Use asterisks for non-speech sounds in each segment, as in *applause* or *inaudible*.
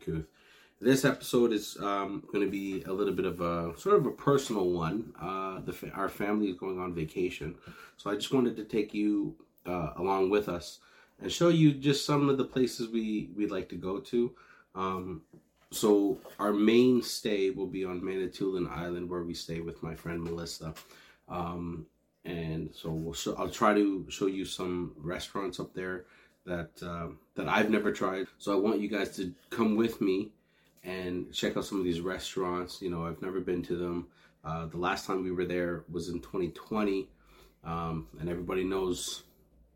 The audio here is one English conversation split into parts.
Kuth. This episode is um, going to be a little bit of a sort of a personal one. Uh, the, our family is going on vacation, so I just wanted to take you uh, along with us and show you just some of the places we we like to go to. Um, so our main stay will be on Manitoulin Island, where we stay with my friend Melissa. Um, and so we'll I'll try to show you some restaurants up there that uh, that I've never tried. So I want you guys to come with me and check out some of these restaurants. You know, I've never been to them. Uh, the last time we were there was in 2020, um, and everybody knows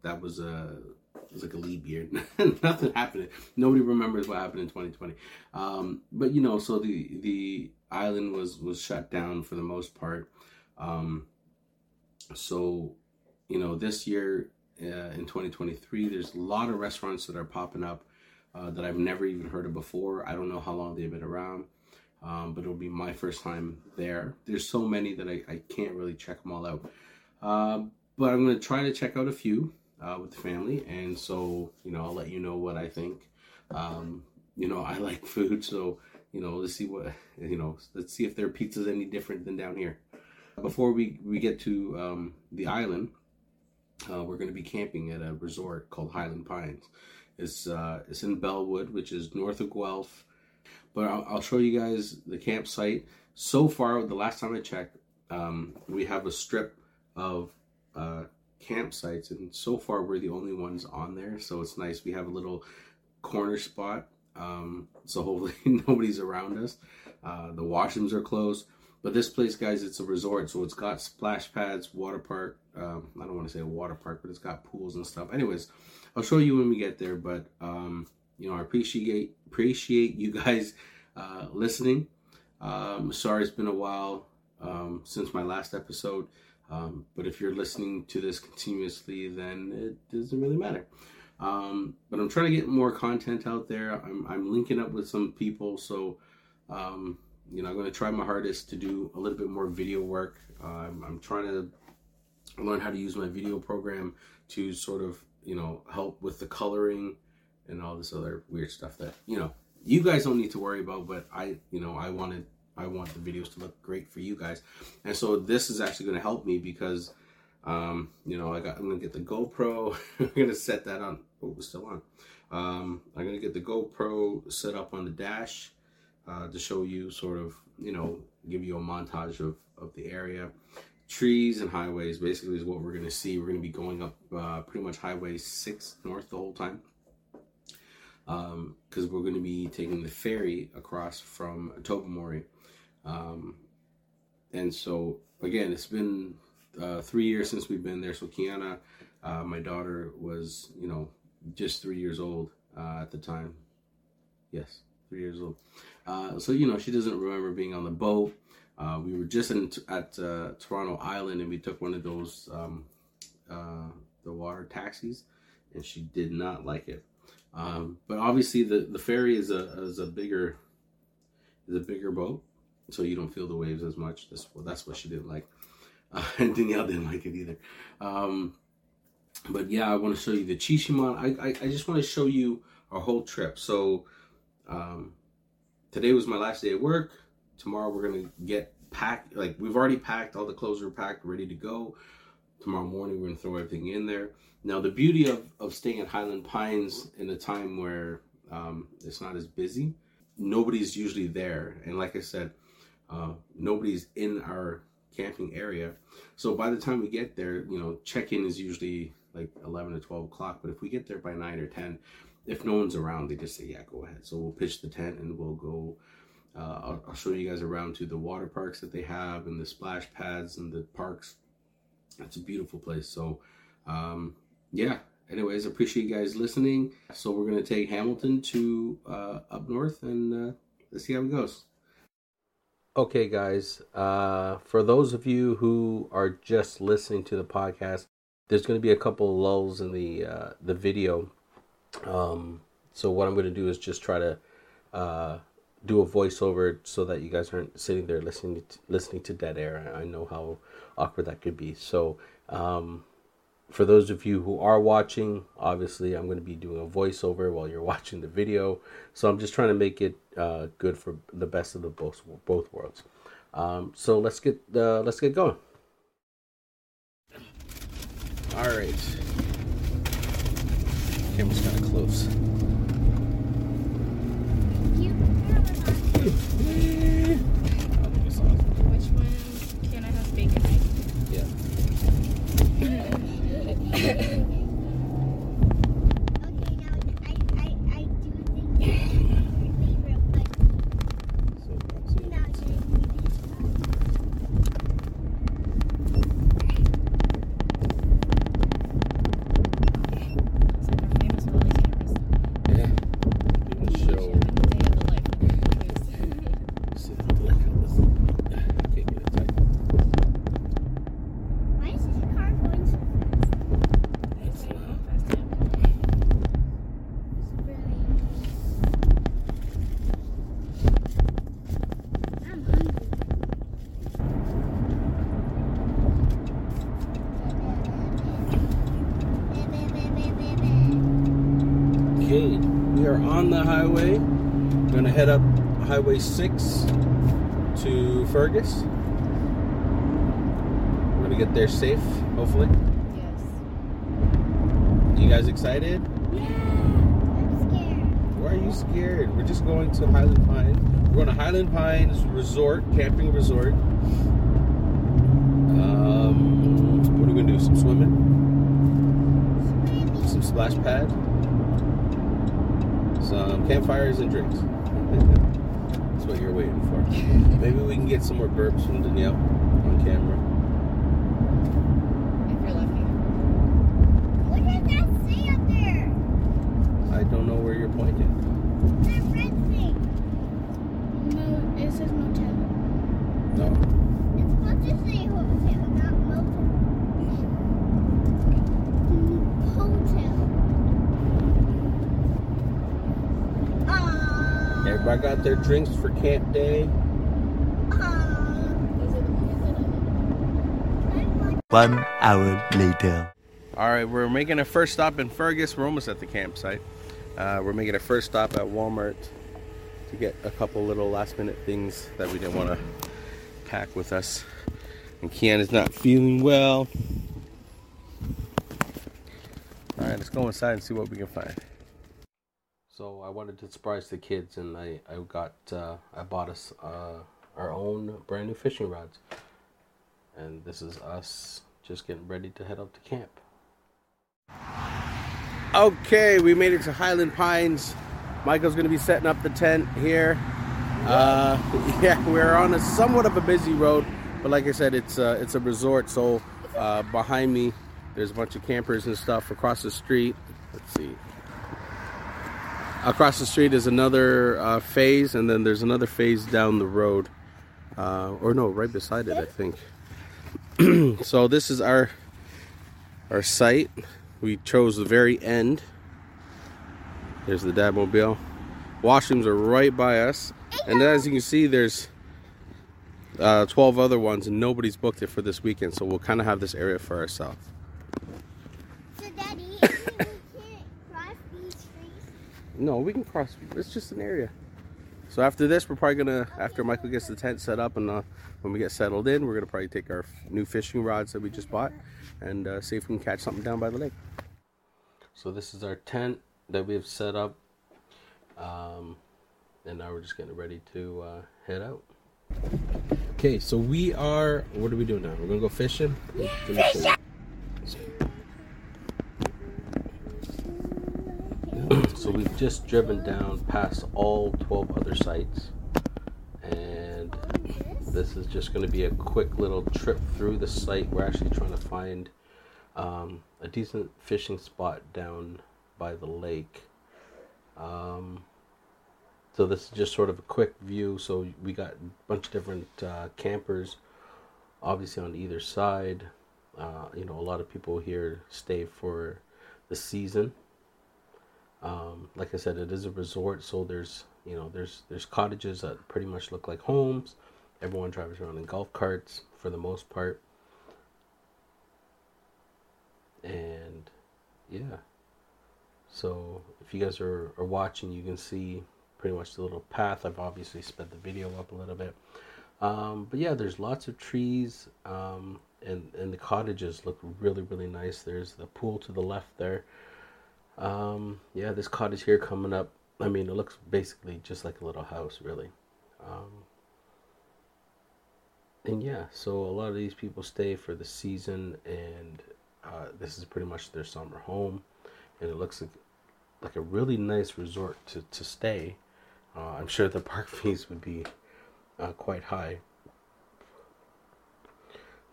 that was a it was like a leap year. *laughs* Nothing happened. Nobody remembers what happened in 2020. Um, but you know, so the the island was was shut down for the most part. Um, so, you know, this year uh, in 2023, there's a lot of restaurants that are popping up uh, that I've never even heard of before. I don't know how long they've been around, um, but it'll be my first time there. There's so many that I, I can't really check them all out. Uh, but I'm going to try to check out a few uh, with the family. And so, you know, I'll let you know what I think. Um, you know, I *laughs* like food, so, you know, let's see what, you know, let's see if their pizza's any different than down here. Before we, we get to um, the island, uh, we're going to be camping at a resort called Highland Pines. It's uh, it's in Belwood, which is north of Guelph. But I'll, I'll show you guys the campsite. So far, the last time I checked, um, we have a strip of uh, campsites, and so far we're the only ones on there. So it's nice. We have a little corner spot. Um, so hopefully *laughs* nobody's around us. Uh, the washrooms are closed. But this place, guys, it's a resort, so it's got splash pads, water park. Um, I don't want to say a water park, but it's got pools and stuff. Anyways, I'll show you when we get there. But um, you know, I appreciate appreciate you guys uh, listening. Um, sorry, it's been a while um, since my last episode. Um, but if you're listening to this continuously, then it doesn't really matter. Um, but I'm trying to get more content out there. I'm, I'm linking up with some people, so um, you know, I'm going to try my hardest to do a little bit more video work. Um, I'm trying to learn how to use my video program to sort of, you know, help with the coloring and all this other weird stuff that, you know, you guys don't need to worry about, but I, you know, I wanted, I want the videos to look great for you guys. And so this is actually going to help me because, um, you know, I got, I'm going to get the GoPro. *laughs* I'm going to set that on. Oh, it's still on. Um, I'm going to get the GoPro set up on the dash uh, to show you sort of, you know, give you a montage of, of the area. Trees and highways basically is what we're going to see. We're going to be going up uh, pretty much Highway 6 north the whole time because um, we're going to be taking the ferry across from Tobermory. Um, and so, again, it's been uh, three years since we've been there. So, Kiana, uh, my daughter, was, you know, just three years old uh, at the time. Yes, three years old. Uh, so you know, she doesn't remember being on the boat. Uh, we were just in at uh, Toronto Island, and we took one of those um, uh, the water taxis, and she did not like it. Um, but obviously, the, the ferry is a is a bigger is a bigger boat, so you don't feel the waves as much. That's well, that's what she didn't like, *laughs* and Danielle didn't like it either. Um, but yeah, I want to show you the Chi Cheemaun. I, I I just want to show you our whole trip. So um, today was my last day at work. Tomorrow we're gonna get packed. Like we've already packed. All the clothes are packed, ready to go. Tomorrow morning we're gonna throw everything in there. Now the beauty of of staying at Highland Pines in a time where um, it's not as busy, nobody's usually there. And like I said, uh, nobody's in our camping area. So by the time we get there, you know, check-in is usually like 11 to 12 o'clock. But if we get there by 9 or 10, if no one's around, they just say, yeah, go ahead. So we'll pitch the tent and we'll go. Uh, I'll, I'll, show you guys around to the water parks that they have and the splash pads and the parks. It's a beautiful place. So, um, yeah. Anyways, appreciate you guys listening. So we're gonna take Hamilton to uh, up north and uh, let's see how it goes. Okay, guys. Uh, for those of you who are just listening to the podcast, there's to be a couple lulls in the uh, the video um, so what I'm going to do is just try to uh, do a voiceover so that you guys aren't sitting there listening to, listening to dead air. I know how awkward that could be. So um, for those of you who are watching, obviously I'm going to be doing a voiceover while you're *laughs* watching the video. So I'm just trying to make it uh, good for the best of the both both worlds. Um, so let's get uh, let's get going. All right, camera's kind of close. Which one can I have bacon, right? Yeah. Okay, now I, I, I do think that's your favorite, but So, let's see. now you're So we're famous for all these cameras. Yeah. You can show. Day of the life of See, look at this. Okay, get it tight. Why is this car going so fast? It's not. Fast time. It's really... I'm hungry. Okay, we are on the highway. We're gonna head up Highway 6 to Fergus. We're gonna get there safe, hopefully. Yes. You guys excited? Yeah, I'm scared. Why are you scared? We're just going to Highland Pines. We're going to Highland Pines Resort, camping resort. Um, what are we gonna do? Some swimming? Screaming. Some splash pad? Some campfires and drinks. *laughs* That's what you're waiting for. Maybe we can get some more burps from Danielle on camera. If you're lucky. What does that say up there? I don't know where you're pointing. That red thing. No, it says motel. No. It's supposed to say hotel, not motel. Hotel. Ah. Everybody got their drinks for camp day. Those are the movies that I I want One hour later. All right, we're making a first stop in Fergus. We're almost at the campsite. Uh, we're making a first stop at Walmart to get a couple little last minute things that we didn't want to pack with us. And Kian is not feeling well. All right, let's go inside and see what we can find. So I wanted to surprise the kids, and I I got uh, I bought us uh, our own brand new fishing rods, and this is us just getting ready to head up to camp. Okay, we made it to Highland Pines. Michael's going to be setting up the tent here. Uh, *laughs* yeah, we're on a somewhat of a busy road, but like I said, it's uh, it's a resort. So uh, behind me, there's a bunch of campers and stuff. Across the street, let's see. Across the street is another uh, phase, and then there's another phase down the road, uh, or no, right beside it, I think. *clears throat* so this is our our site. We chose the very end. There's the Dadmobile. Washrooms are right by us. And as you can see, there's uh, 12 other ones, and nobody's booked it for this weekend. So we'll kind of have this area for ourselves. So, Daddy, we can't cross these streets. No, we can cross. It's just an area. So after this, we're probably gonna, after Michael gets the tent set up and uh, when we get settled in, we're gonna probably take our new fishing rods that we just bought and uh, see if we can catch something down by the lake. So this is our tent that we have set up, um, and now we're just getting ready to uh, head out. Okay, so we are. What are we doing now? We're gonna go fishing. Fishing. So we've just driven down past all 12 other sites, and this is just going to be a quick little trip through the site. We're actually trying to find um, a decent fishing spot down by the lake. Um, so this is just sort of a quick view. So we got a bunch of different uh, campers, obviously on either side. Uh, you know, a lot of people here stay for the season. Um, like I said, it is a resort, so there's you know there's there's cottages that pretty much look like homes. Everyone drives around in golf carts for the most part, and yeah. So if you guys are, are watching, you can see pretty much the little path. I've obviously sped the video up a little bit. Um, but yeah, there's lots of trees, um, and and the cottages look really really nice. There's the pool to the left there. Um, yeah, this cottage here coming up. I mean, it looks basically just like a little house, really. Um, and yeah, so a lot of these people stay for the season, and uh, this is pretty much their summer home, and it looks like like a really nice resort to to stay. Uh, I'm sure the *laughs* park fees would be uh, quite high.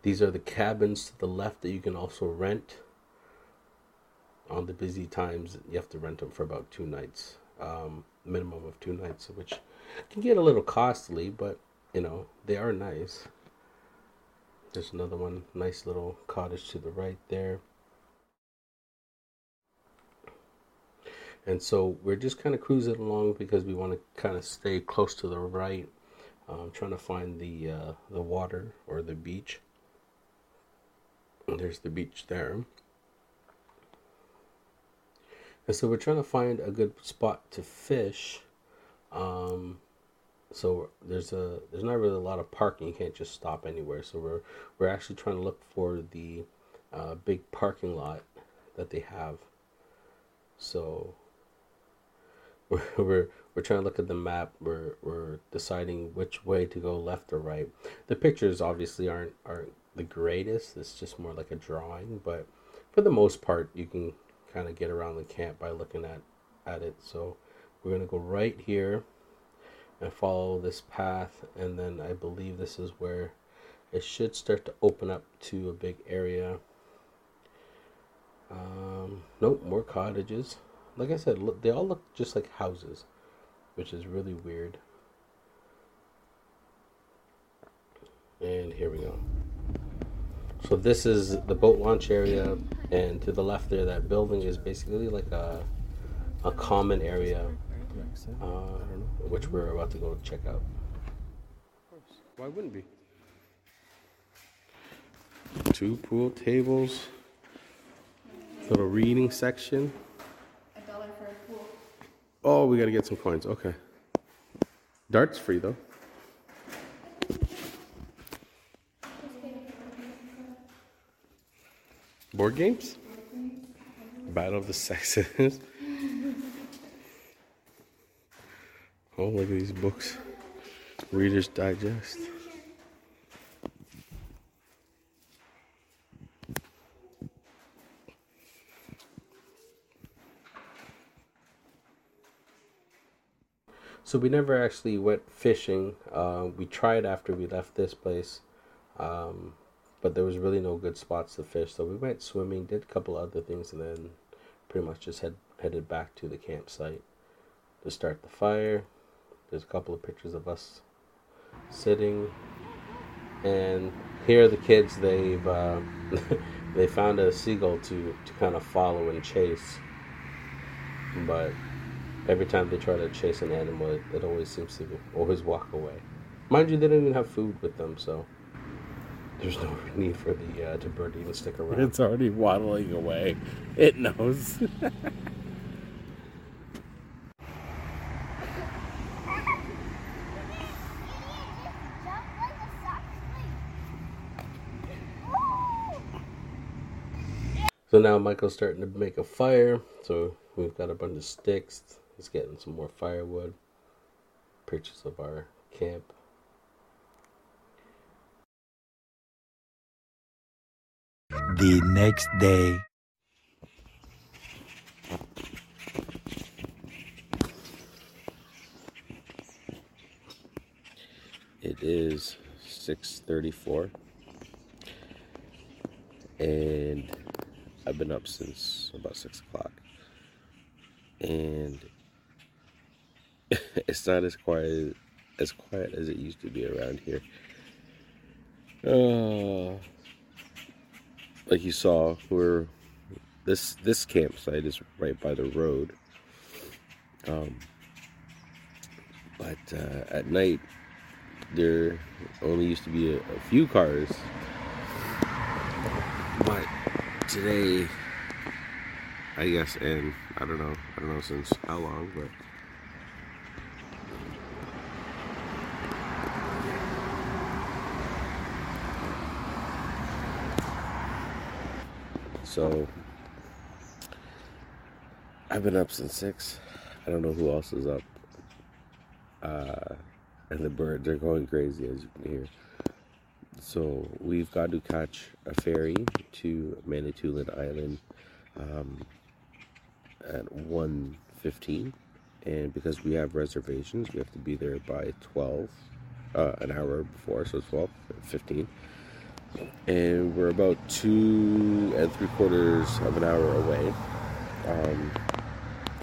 These are the cabins to the left that you can also rent. On the busy times, you have to rent them for about two nights, um, minimum of two nights, which can get a little costly, but you know they are nice. There's another one, nice little cottage to the right there. And so we're just kind of cruising along because we want to kind of stay close to the right um, trying to find the uh, the water or the beach. There's the beach there. And so we're trying to find a good spot to fish. Um, so there's a there's not really a lot of parking. You can't just stop anywhere. So we're we're actually trying to look for the uh, big parking lot that they have. So we're, *laughs* we're we're trying to look at the map. We're we're deciding which way to go, left or right. The pictures obviously aren't aren't the greatest. It's just more like a drawing, but for the most part, you can kind of get around the camp by looking at at it. So we're gonna go right here and follow this path, and then I believe this is where it should start to open up to a big area. Um, nope, more cottages. Like I said, look, they all look just like houses which is really weird. And here we go. So this is the boat launch area, and to the left there, that building is basically like a a common area, uh, which we're about to go check out. Of course. Why wouldn't be? Two pool tables, little reading section. A dollar for a pool. Oh, we gotta get some coins. Okay. Dart's free though. Board games? Battle of the Sexes. *laughs* oh, look at these books. Reader's Digest. So we never actually went fishing. Uh, we tried after we left this place, um, but there was really no good spots to fish. So we went swimming, did a couple other things, and then pretty much just head headed back to the campsite to start the fire. There's a couple of pictures of us sitting, and here are the kids. They've uh, *laughs* they found a seagull to to kind of follow and chase, but every time they try to chase an animal, it, it always seems to always walk away. Mind you, they don't even have food with them, so there's no need for the uh, to bird to stick around. It's already waddling away. It knows. So now Michael's starting to make a fire. So we've got a bunch of sticks. He's getting some more firewood. Pictures of our camp. The next day. It is 6:34 and I've been up since about six o'clock and *laughs* it's not as quiet as quiet as it used to be around here. Uh, like you saw, we're this this campsite is right by the road. Um, but uh, at night, there only used to be a, a few cars. But today, I guess, and I don't know, I don't know since how long, but. So, I've been up since six. I don't know who else is up. Uh, and the birds are going crazy, as you can hear. So we've got to catch a ferry to Manitoulin Island um, at 1.15. And because we have reservations, we have to be there by 12, uh, an hour before, so 12, 15. And we're about two and three quarters of an hour away. Um,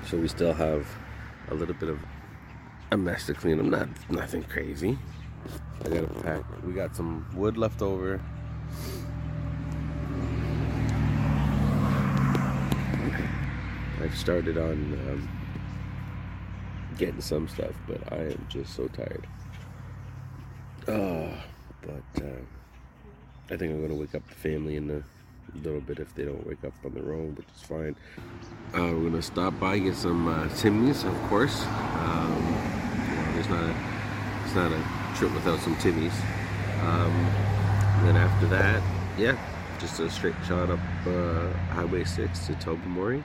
so we still have a little bit of a mess to clean. I'm not nothing crazy. I gotta pack. We got some wood left over. I've started on um, getting some stuff, but I am just so tired. Oh, but uh, I think I'm gonna wake up the family in a little bit if they don't wake up on their own, which is fine. Uh, we're gonna stop by get some uh, Timmy's, of course. Um, well, there's not a it's not a trip without some Timmy's. Um, then after that, yeah, just a straight shot up uh, Highway 6 to Tobermory.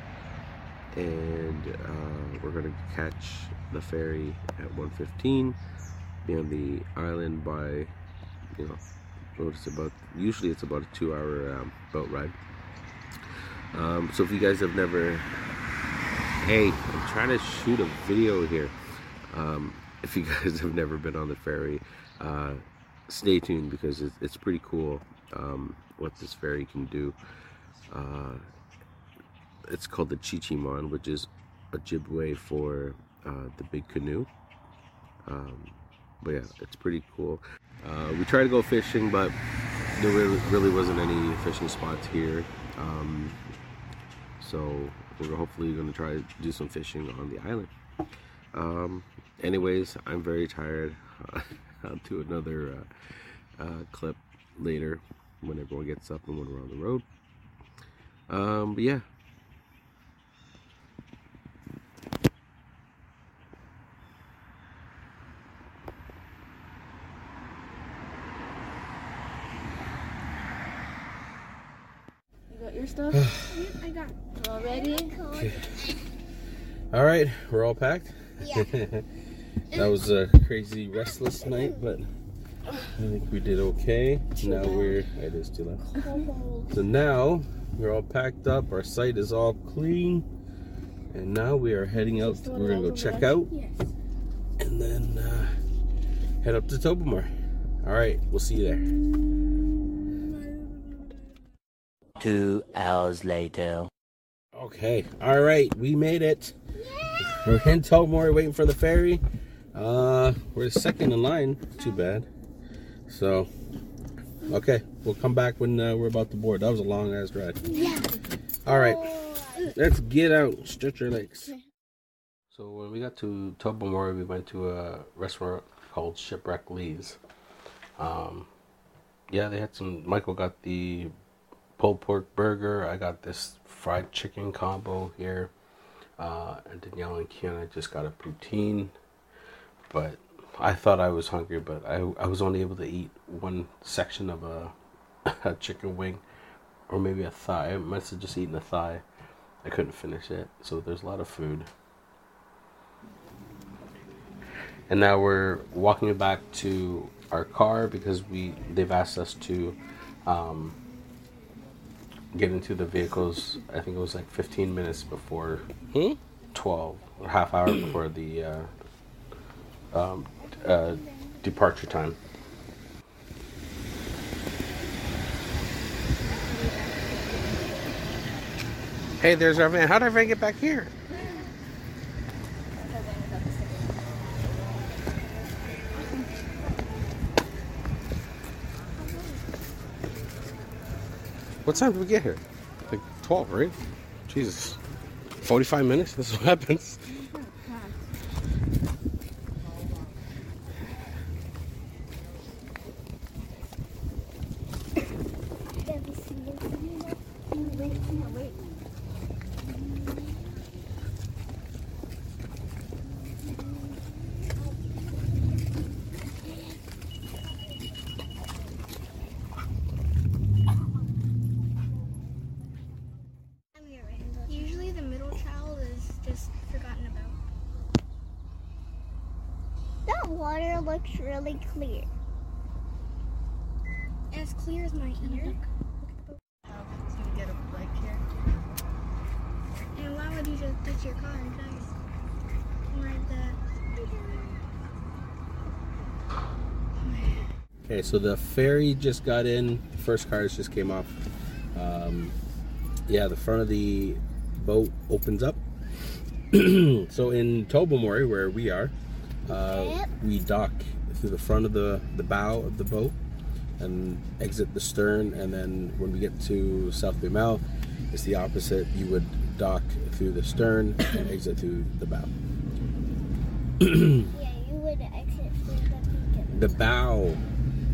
And uh, we're gonna catch the ferry at 1:15. Be on the island by, you know, it's about. Usually it's about a two-hour um, boat ride. Um, so if you guys have never, hey, I'm trying to shoot a video here. Um, if you *laughs* guys have never been on the ferry, uh, stay tuned because it's, it's pretty cool um, what this ferry can do. Uh, it's called the Chi-Cheemaun, which is Ojibwe for uh, the big canoe. Um, but yeah, it's pretty cool. Uh, we tried to go fishing, but there really, really wasn't any fishing spots here. Um, so we're hopefully going to try to do some fishing on the island. Um, anyways, I'm very tired. *laughs* I'll do another uh, uh, clip later when everyone gets up and when we're on the road. Um, but yeah. You got your stuff? I got All ready? cold. All right, we're all packed. Yeah. *laughs* that was a crazy restless night, but I think we did okay. now we're it is too loud. Cold. So now we're all packed up. Our site is all clean, and now we are heading out. We're gonna go check out, Yes. and then uh, head up to Tobermory. All right, we'll see you there. Two hours later. Okay, all right, we made it. We're in Tobermory waiting for the ferry. Uh, we're second in line. Too bad. So, okay, we'll come back when uh, we're about to board. That was a long ass ride. Yeah. All right, let's get out. Stretch your legs. So when we got to Tobermory, we went to a restaurant called Shipwreck Lee's. Um, yeah, they had some. Michael got the pulled pork burger. I got this fried chicken combo here. Uh, and Danielle and Kiana just got a poutine. But I thought I was hungry, but I, I was only able to eat one section of a, *laughs* a chicken wing or maybe a thigh. I must have just eaten a thigh. I couldn't finish it. So there's a lot of food. And now we're walking back to our car because we they've asked us to um, get into the vehicles. I think it was like 15 minutes before 12 or half hour *clears throat* before the uh, um, uh, departure time. Hey, there's our van. How did our van get back here? What time did we get here? Like 12, right? Jesus. 45 minutes? This is what happens. water looks really clear. As clear as my ear. So you get a bike here. And why you just put your car in place? Like that. Okay, so the ferry just got in. The first cars just came off. Um, yeah, the front of the boat opens up. *clears throat* so in Tobermory, where we are, uh, Yep. we dock through the front of the, the bow of the boat and exit the stern. And then when we get to South Baymouth, it's the opposite. You would dock through the stern and exit through the bow. Yeah, you would exit through the. The bow.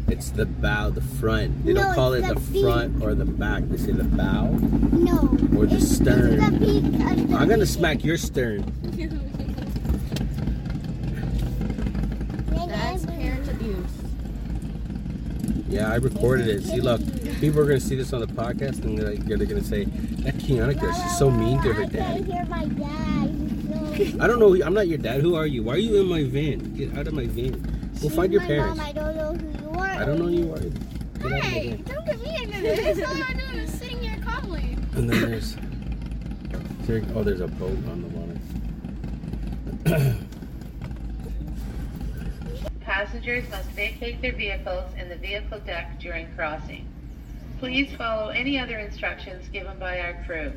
It's the bow, the front. They No, don't call it the, the front or the back. They say the bow. No. Or the it's, stern. The peak of the I'm gonna beacon. smack your stern. *laughs* Yeah, I recorded it. See, look, people are gonna see this on the podcast and they're, like, they're gonna say, "That Kiana girl, she's so mean to her I dad." can't hear my dad. I don't know. I'm not your dad. Who are you? Why are you in my van? Get out of my van. Go She's find your parents. I don't know who you are. I don't know who you are. Get out of my Hey, don't get me into this. All I'm doing is sitting here calmly. And then there's, there, oh, there's a boat on the water. *clears throat* Passengers must vacate their vehicles in the vehicle deck during crossing. Please follow any other instructions given by our crew.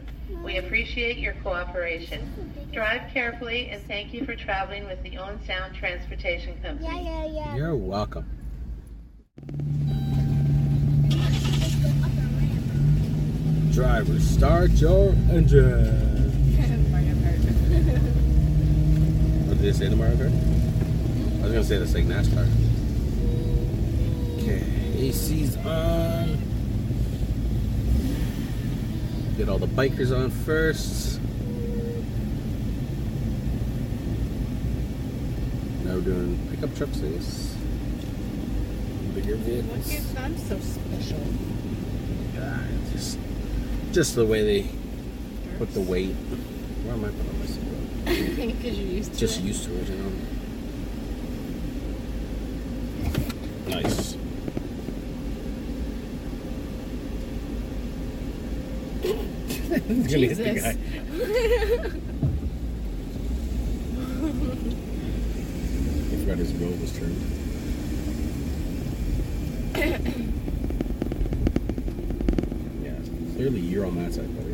We appreciate your cooperation. Drive carefully and thank you for traveling with the Owen Sound Transportation Yeah, Company. yeah, yeah. You're welcome. Driver, start your engine. Mario Kart. What did they say to Mario Kart? I was gonna say that's like NASCAR. Okay, AC's on. Get all the bikers on first. Now we're doing pickup trucks, I guess. Bigger What vehicles. gives them so special? Ah, just, just the way they put the weight. Where am I putting my seatbelt? *laughs* Because you're used to Just it. used to it, you know. Nice. Gonna hit the Jesus. guy. *laughs* I forgot his robe was turned. *coughs* yeah, clearly you're on that side, buddy.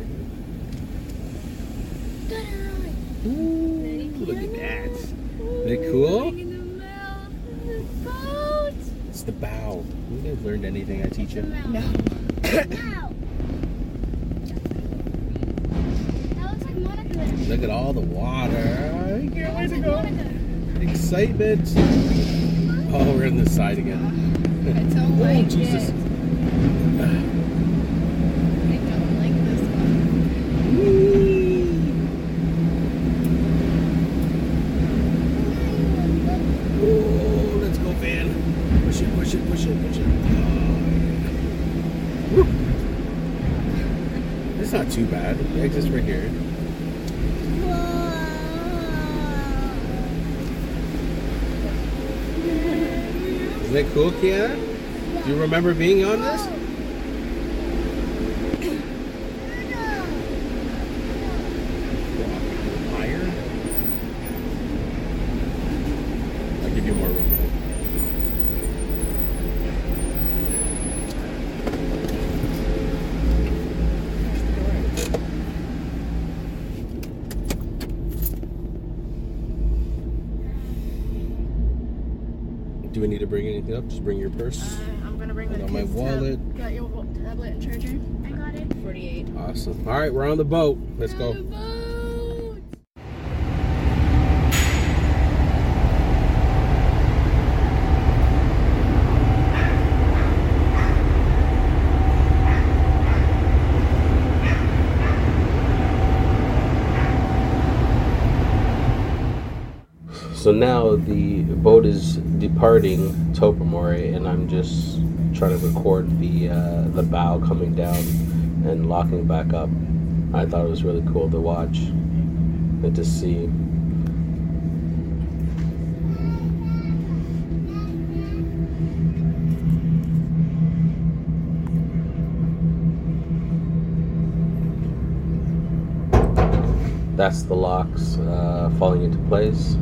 Ooh, look at that. Isn't it cool? It's the bow. You guys learned anything I teach you? No. No. That looks like Monica. Look at all the water. I can't wait to go. Excitement. Oh, we're in the side again. *laughs* Oh, Jesus. it. I don't like this one. Oh, let's go, van. Push it, push it, push it, push it. Oh, yeah. Woo. It's not too bad. The exit's right here. Isn't it cool, Kiana? Do you remember being on this? Higher? I'll give you more room. Do we need to bring anything up? Just bring your purse. Uh, I'm gonna bring I the got my wallet. Tab- got your tablet and charger? I got it. 48. Awesome. All right, we're on the boat. Let's go. So now the boat parting Tobermory, and I'm just trying to record the uh, the bow coming down and locking back up. I thought it was really cool to watch and to see. That's the locks uh, falling into place.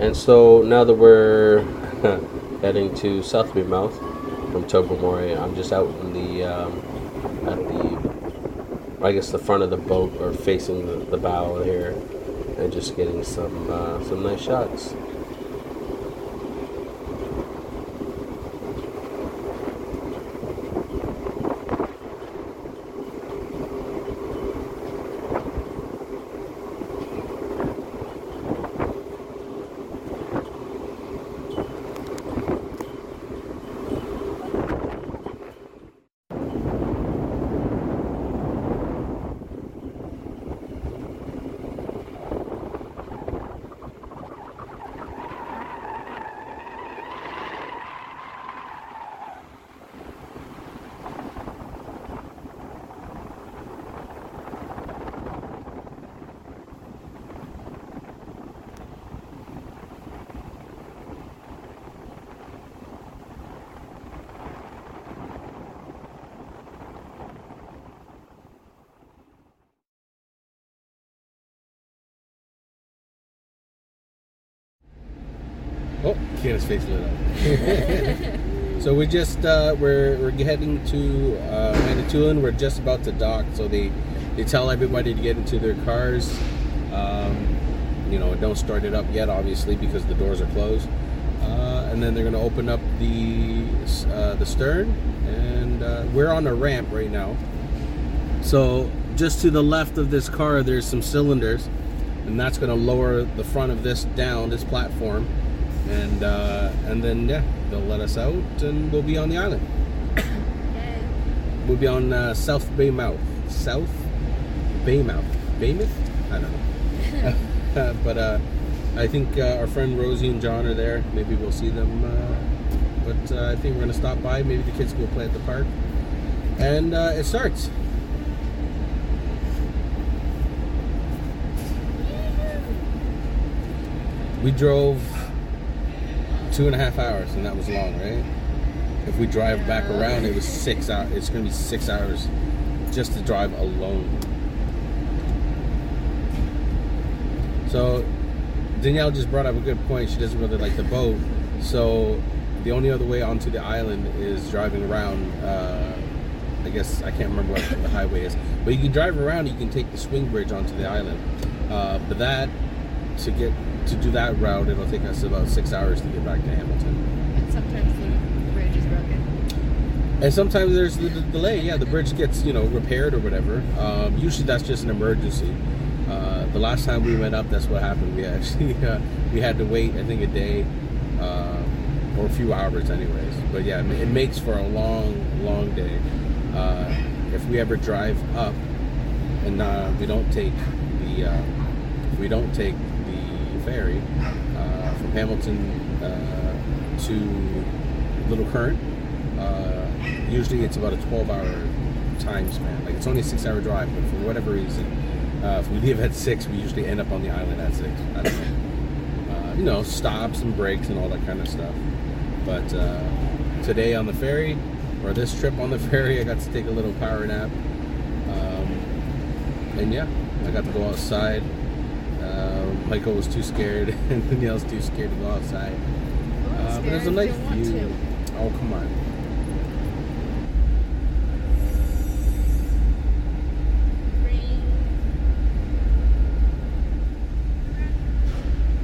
And so now that we're *laughs* heading to South Mouth from Tobermory, I'm just out in the um, at the I guess the front of the boat or facing the, the bow here, and just getting some uh, some nice shots. Face lit up. *laughs* so we just uh, we're we're heading to uh, Manitoulin. We're just about to dock, so they they tell everybody to get into their cars. Um, you know, don't start it up yet, obviously, because the doors are closed. Uh, and then they're going to open up the uh, the stern, and uh, we're on a ramp right now. So just to the left of this car, there's some cylinders, and that's going to lower the front of this down, this platform, and uh, and then yeah, they'll let us out, and we'll be on the island. We'll be on uh, South Baymouth, South Baymouth, Baymouth. I don't know, *laughs* *laughs* but uh, I think uh, our friend Rosie and John are there. Maybe we'll see them. Uh, but uh, I think we're gonna stop by. Maybe the kids will play at the park, and uh, it starts. We drove two and a half hours, and that was long, right? If we drive back around, it was six hours. It's gonna be six hours just to drive alone. So Danielle just brought up a good point. She doesn't really like the boat, so the only other way onto the island is driving around. Uh, I guess I can't remember what the highway is, but you can drive around. You can take the swing bridge onto the island, uh, but that to get to do that route, it'll take us about six hours to get back to Hamilton. And sometimes the bridge is broken. And sometimes there's the, the delay. Yeah, the bridge gets you know repaired or whatever. Um, usually that's just an emergency. Uh, the last time we went up, that's what happened. We *laughs* actually uh, we had to wait, I think, a day uh, or a few hours, anyways. But yeah, it makes for a long, long day. Uh, if we ever drive up and uh, we don't take the uh, we don't take ferry uh, from Hamilton uh, to Little Current, uh, usually it's about a 12-hour time span. Like it's only a six-hour drive, but for whatever reason, uh, if we leave at six, we usually end up on the island at six. I don't know. Uh, you know, stops and breaks and all that kind of stuff. But today on the ferry, or this trip on the *laughs* ferry, I got to take a little power nap. Um, and yeah, I got to go outside. Michael was too scared, *laughs* and Danielle's too scared to go outside. Uh, but there's a nice view. Oh, come on.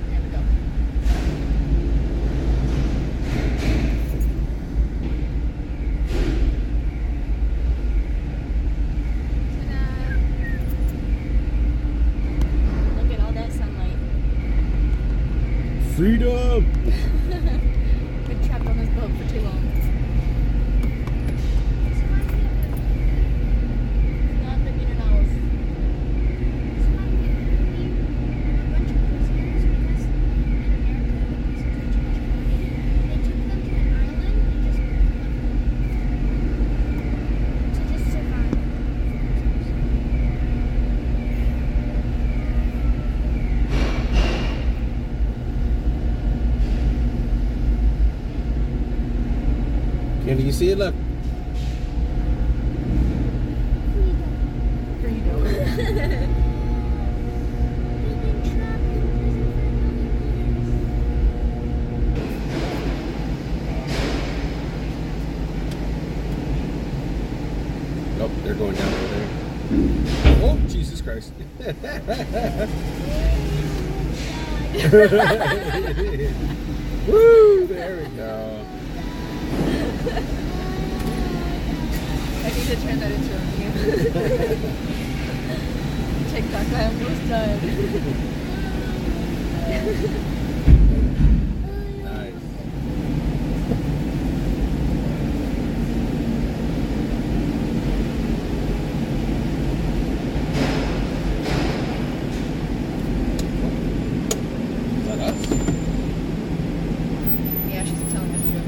There we go. Ta-da. Look at all that sunlight. Freedom! Woo! There we go. I need to turn that into a meme. *laughs* TikTok, I almost died. *laughs* Nice. Is that us? yeah, she's telling us to go.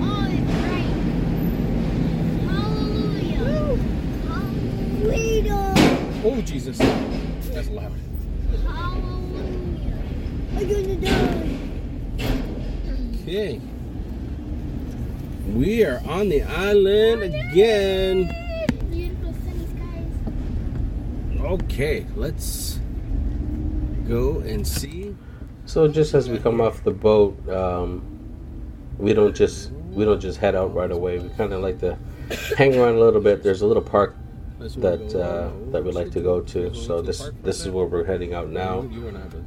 Oh, it's right. Hallelujah. Hallelujah. Oh, Jesus. That's loud. Hallelujah. I'm gonna die. Okay. We are on the island again. Beautiful sunny skies. Okay, let's go and see. So just as we come off the boat, um, we don't just we don't just head out right away. We kind of like to hang around a little bit. There's a little park that uh, that we like to go to. So this this is where we're heading out now.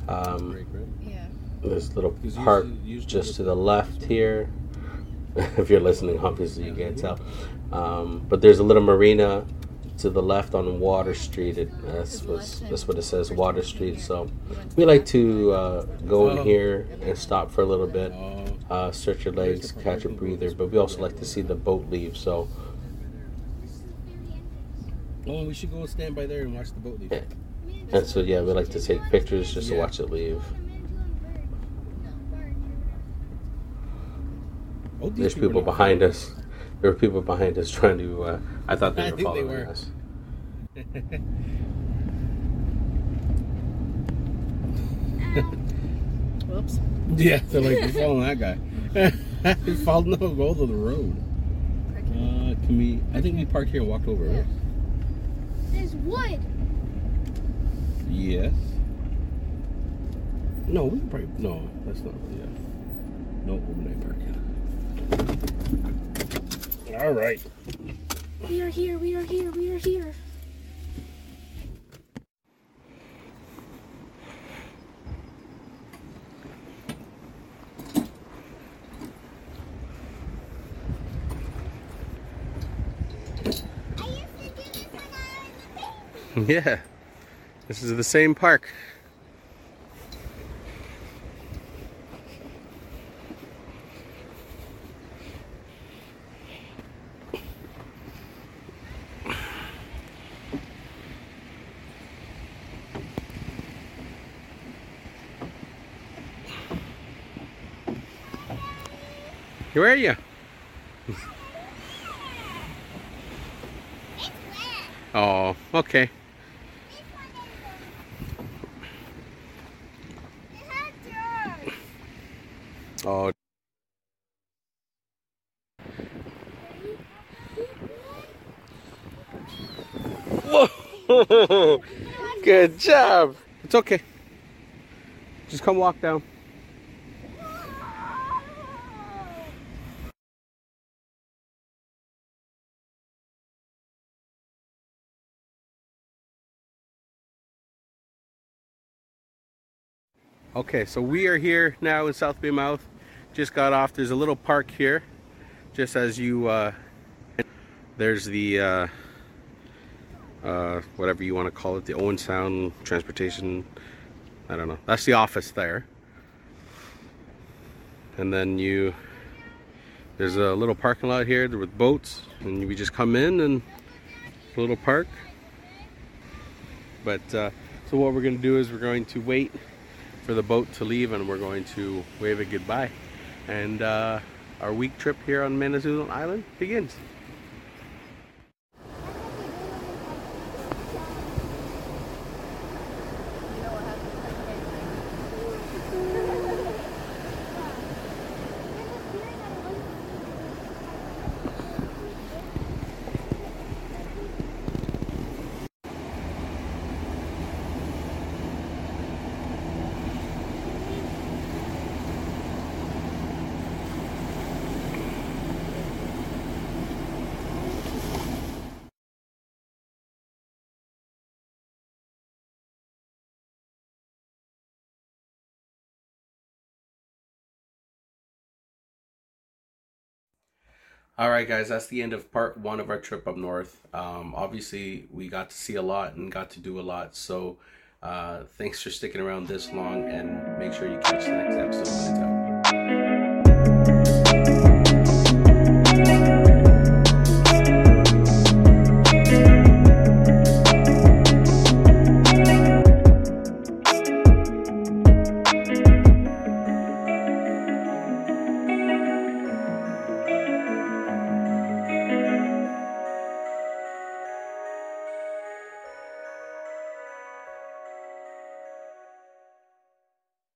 Um, Yeah. There's a little park just to the left here. *laughs* if you're listening, obviously you can't tell. Um, but there's a little marina to the left on Water Street. It, that's, what, that's what it says, Water Street. So we like to uh, go in here and stop for a little bit, uh, stretch your legs, catch a breather. But we also like to see the boat leave. So Oh, we should go stand by there and watch the boat leave. Yeah. and so yeah, we like to take pictures just to watch it leave. Oh, these There's people are- behind us. There were people behind us trying to. Uh, I thought they I were think they following were. us. *laughs* Whoops. Yeah, they're like, we're *laughs* following that guy. *laughs* we followed no go to the road. Uh, can we? I think we parked here and walked over. Right? There's wood. Yes. No, we can probably. No, that's not. Yeah. No overnight parking. All right. We are here. We are here. We are here. I used to do this when I was a baby. Yeah, this is the same park. Where are you? It's wet. Oh, okay. This one is. It has dirt. Oh, Whoa! *laughs* Good job. It's okay. Just come walk down. Okay, so we are here now in South Baymouth. Just got off. There's a little park here, just as you. Uh, there's the uh, uh, whatever you want to call it, the Owen Sound Transportation. I don't know. That's the office there. And then you. There's a little parking lot here with boats, and we just come in and a little park. But uh, so what we're going to do is we're going to wait for the boat to leave and we're going to wave it goodbye. And uh, our week trip here on Manitoulin Island begins. All right, guys, that's the end of part one of our trip up north. Um, obviously, we got to see a lot and got to do a lot. So, uh, thanks for sticking around this long, and make sure you catch the next episode.